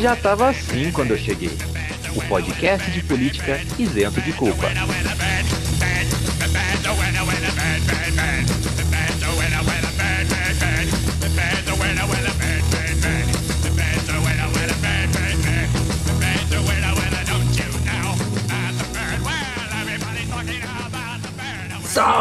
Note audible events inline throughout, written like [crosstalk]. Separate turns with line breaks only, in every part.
Já tava assim quando eu cheguei. O podcast de política isento de culpa.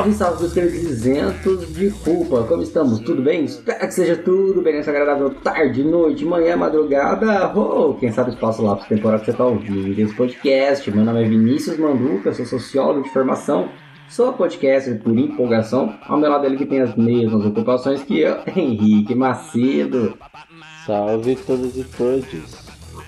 Salve, salve, queridos isentos de culpa, como estamos? Tudo bem? Espero que seja tudo bem nessa agradável tarde, noite, manhã, madrugada, ou quem sabe espaço lá para temporada que você está ouvindo esse podcast. Meu nome é Vinícius Manduca, sou sociólogo de formação, sou podcaster por empolgação, ao meu lado ele que tem as mesmas ocupações que eu, [laughs] Henrique Macedo.
Salve todos e todos.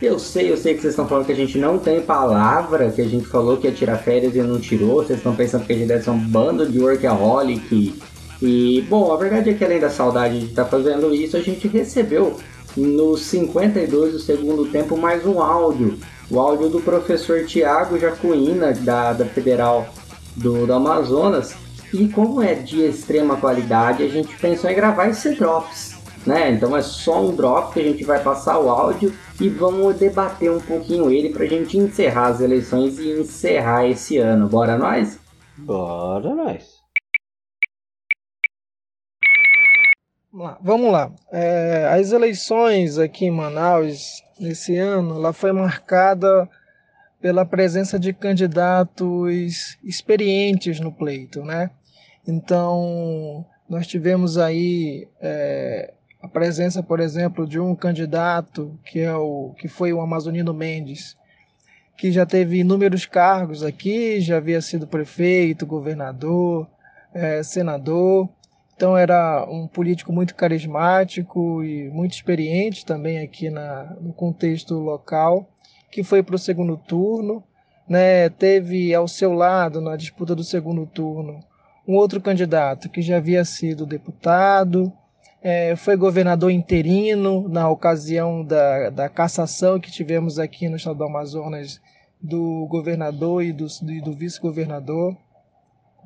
Eu sei, eu sei que vocês estão falando que a gente não tem palavra, que a gente falou que ia tirar férias e não tirou. Vocês estão pensando que a gente deve ser um bando de workaholic. E, bom, a verdade é que além da saudade de estar fazendo isso, a gente recebeu no 52 do segundo tempo mais um áudio. O áudio do professor Tiago Jacuína, da, da Federal do, do Amazonas. E como é de extrema qualidade, a gente pensou em gravar esse drops né? Então é só um drop que a gente vai passar o áudio e vamos debater um pouquinho ele pra gente encerrar as eleições e encerrar esse ano. Bora nós?
Bora nós.
Vamos lá. Vamos lá. É, as eleições aqui em Manaus esse ano, ela foi marcada pela presença de candidatos experientes no pleito, né? Então, nós tivemos aí é, a presença, por exemplo, de um candidato que é o que foi o Amazonino Mendes, que já teve inúmeros cargos aqui, já havia sido prefeito, governador, é, senador. Então era um político muito carismático e muito experiente também aqui na, no contexto local, que foi para o segundo turno. Né, teve ao seu lado, na disputa do segundo turno, um outro candidato que já havia sido deputado, é, foi governador interino na ocasião da, da cassação que tivemos aqui no estado do Amazonas do governador e do, do vice-governador.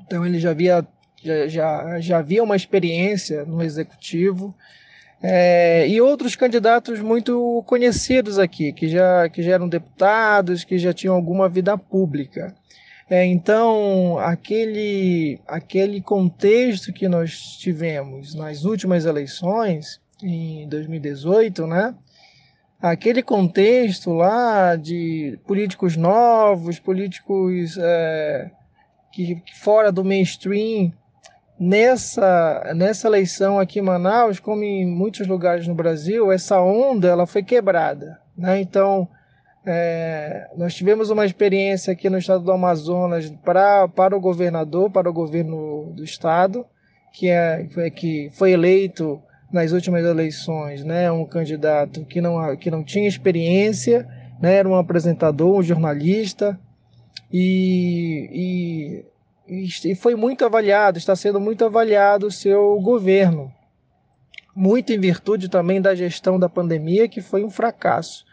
Então ele já havia, já, já, já havia uma experiência no executivo. É, e outros candidatos muito conhecidos aqui, que já, que já eram deputados, que já tinham alguma vida pública. É, então, aquele, aquele contexto que nós tivemos nas últimas eleições, em 2018, né? Aquele contexto lá de políticos novos, políticos é, que, fora do mainstream, nessa, nessa eleição aqui em Manaus, como em muitos lugares no Brasil, essa onda ela foi quebrada. Né? Então, é, nós tivemos uma experiência aqui no estado do Amazonas pra, para o governador, para o governo do estado, que, é, que foi eleito nas últimas eleições, né, um candidato que não, que não tinha experiência, né, era um apresentador, um jornalista, e, e, e foi muito avaliado, está sendo muito avaliado o seu governo, muito em virtude também da gestão da pandemia, que foi um fracasso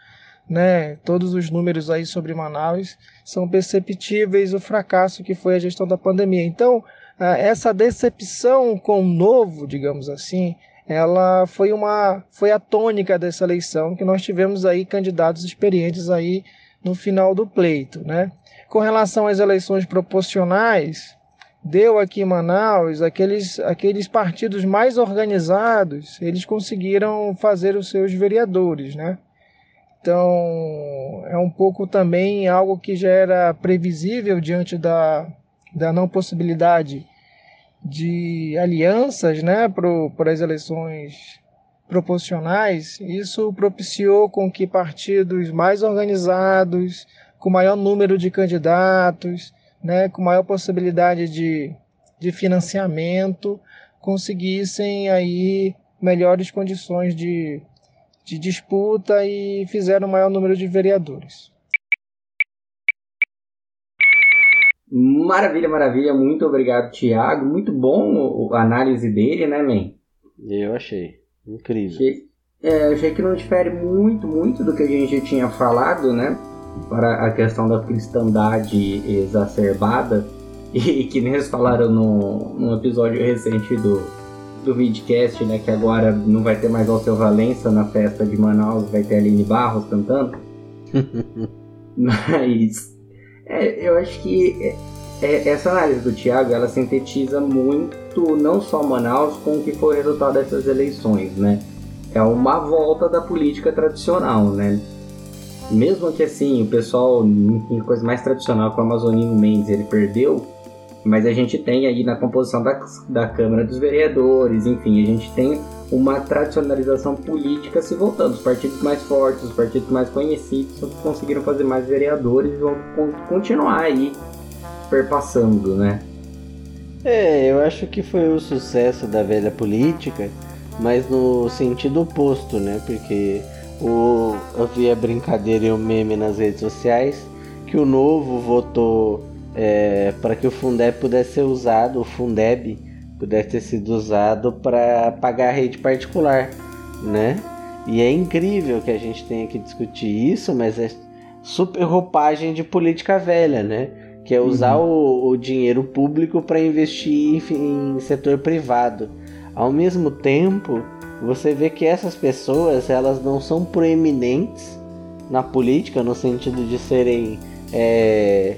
né? Todos os números aí sobre Manaus são perceptíveis o fracasso que foi a gestão da pandemia. Então, essa decepção com o novo, digamos assim, ela foi uma foi a tônica dessa eleição que nós tivemos aí candidatos experientes aí no final do pleito, né? Com relação às eleições proporcionais, deu aqui em Manaus aqueles aqueles partidos mais organizados, eles conseguiram fazer os seus vereadores, né? Então, é um pouco também algo que já era previsível diante da, da não possibilidade de alianças né, para as eleições proporcionais. Isso propiciou com que partidos mais organizados, com maior número de candidatos, né, com maior possibilidade de, de financiamento, conseguissem aí melhores condições de de disputa e fizeram o maior número de vereadores.
Maravilha, maravilha. Muito obrigado, Thiago. Muito bom a análise dele, né, man?
Eu achei. Incrível.
Achei, é, achei que não difere muito, muito do que a gente tinha falado, né? Para a questão da cristandade exacerbada. [laughs] E que nem eles falaram no, num episódio recente do, do Vidcast, né? Que agora não vai ter mais Alceu Valença na festa de Manaus, vai ter Aline Barros cantando. [laughs] Mas é, eu acho que é, é, essa análise do Thiago ela sintetiza muito não só Manaus com o que foi o resultado dessas eleições, né? É uma volta da política tradicional, né? Mesmo que assim o pessoal em coisa mais tradicional com o Amazonino Mendes ele perdeu, mas a gente tem aí na composição da, da Câmara dos Vereadores, enfim, a gente tem uma tradicionalização política se voltando. Os partidos mais fortes, os partidos mais conhecidos conseguiram fazer mais vereadores e vão continuar aí perpassando, né?
É, eu acho que foi o sucesso da velha política, mas no sentido oposto, né? Porque o, havia brincadeira e o meme nas redes sociais que o novo votou é, para que o Fundeb pudesse ser usado, o Fundeb pudesse ter sido usado para pagar a rede particular, né? E é incrível que a gente tenha que discutir isso, mas é super roupagem de política velha, né? Que é usar uhum. o, o, dinheiro público para investir em, em setor privado. Ao mesmo tempo, você vê que essas pessoas elas não são proeminentes na política no sentido de serem é,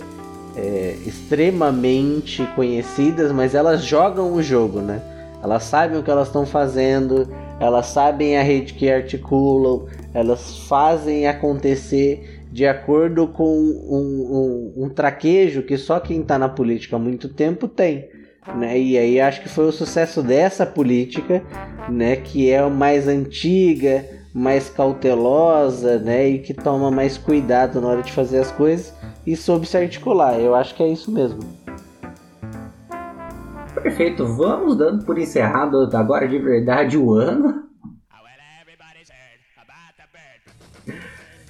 é, extremamente conhecidas, mas elas jogam o jogo, né? Elas sabem o que elas estão fazendo, elas sabem a rede que articulam, elas fazem acontecer de acordo com um, um, um traquejo que só quem está na política há muito tempo tem. Né? E aí acho que foi o sucesso dessa política, né? que é mais antiga, mais cautelosa, né? E que toma mais cuidado na hora de fazer as coisas e soube se articular. Eu acho que é isso mesmo.
Perfeito, vamos dando por encerrado agora de verdade o ano. [laughs]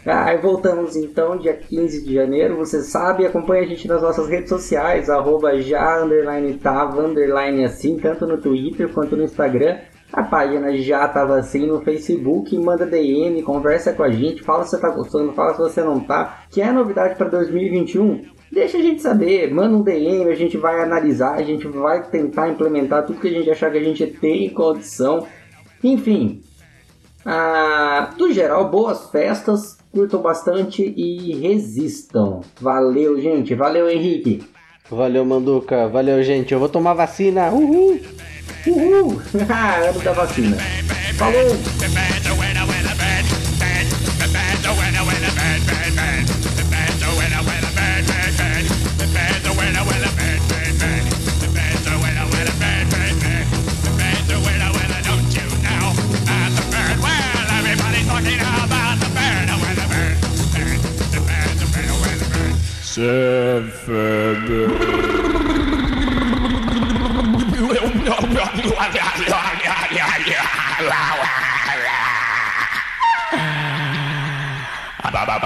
Ah, voltamos então dia 15 de janeiro. Você sabe, acompanha a gente nas nossas redes sociais, arroba já underline tava underline assim, tanto no Twitter quanto no Instagram. A página já estava assim no Facebook, manda DM, conversa com a gente, fala se você tá gostando, fala se você não tá. Que é novidade para 2021? Deixa a gente saber, manda um DM, a gente vai analisar, a gente vai tentar implementar tudo que a gente achar que a gente tem condição. Enfim, ah, no geral, boas festas, curtam bastante e resistam. Valeu, gente. Valeu, Henrique.
Valeu, Manduca. Valeu, gente. Eu vou tomar vacina. Uhul!
Uhul! [laughs] ano da vacina. Falou!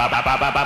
ba ba ba ba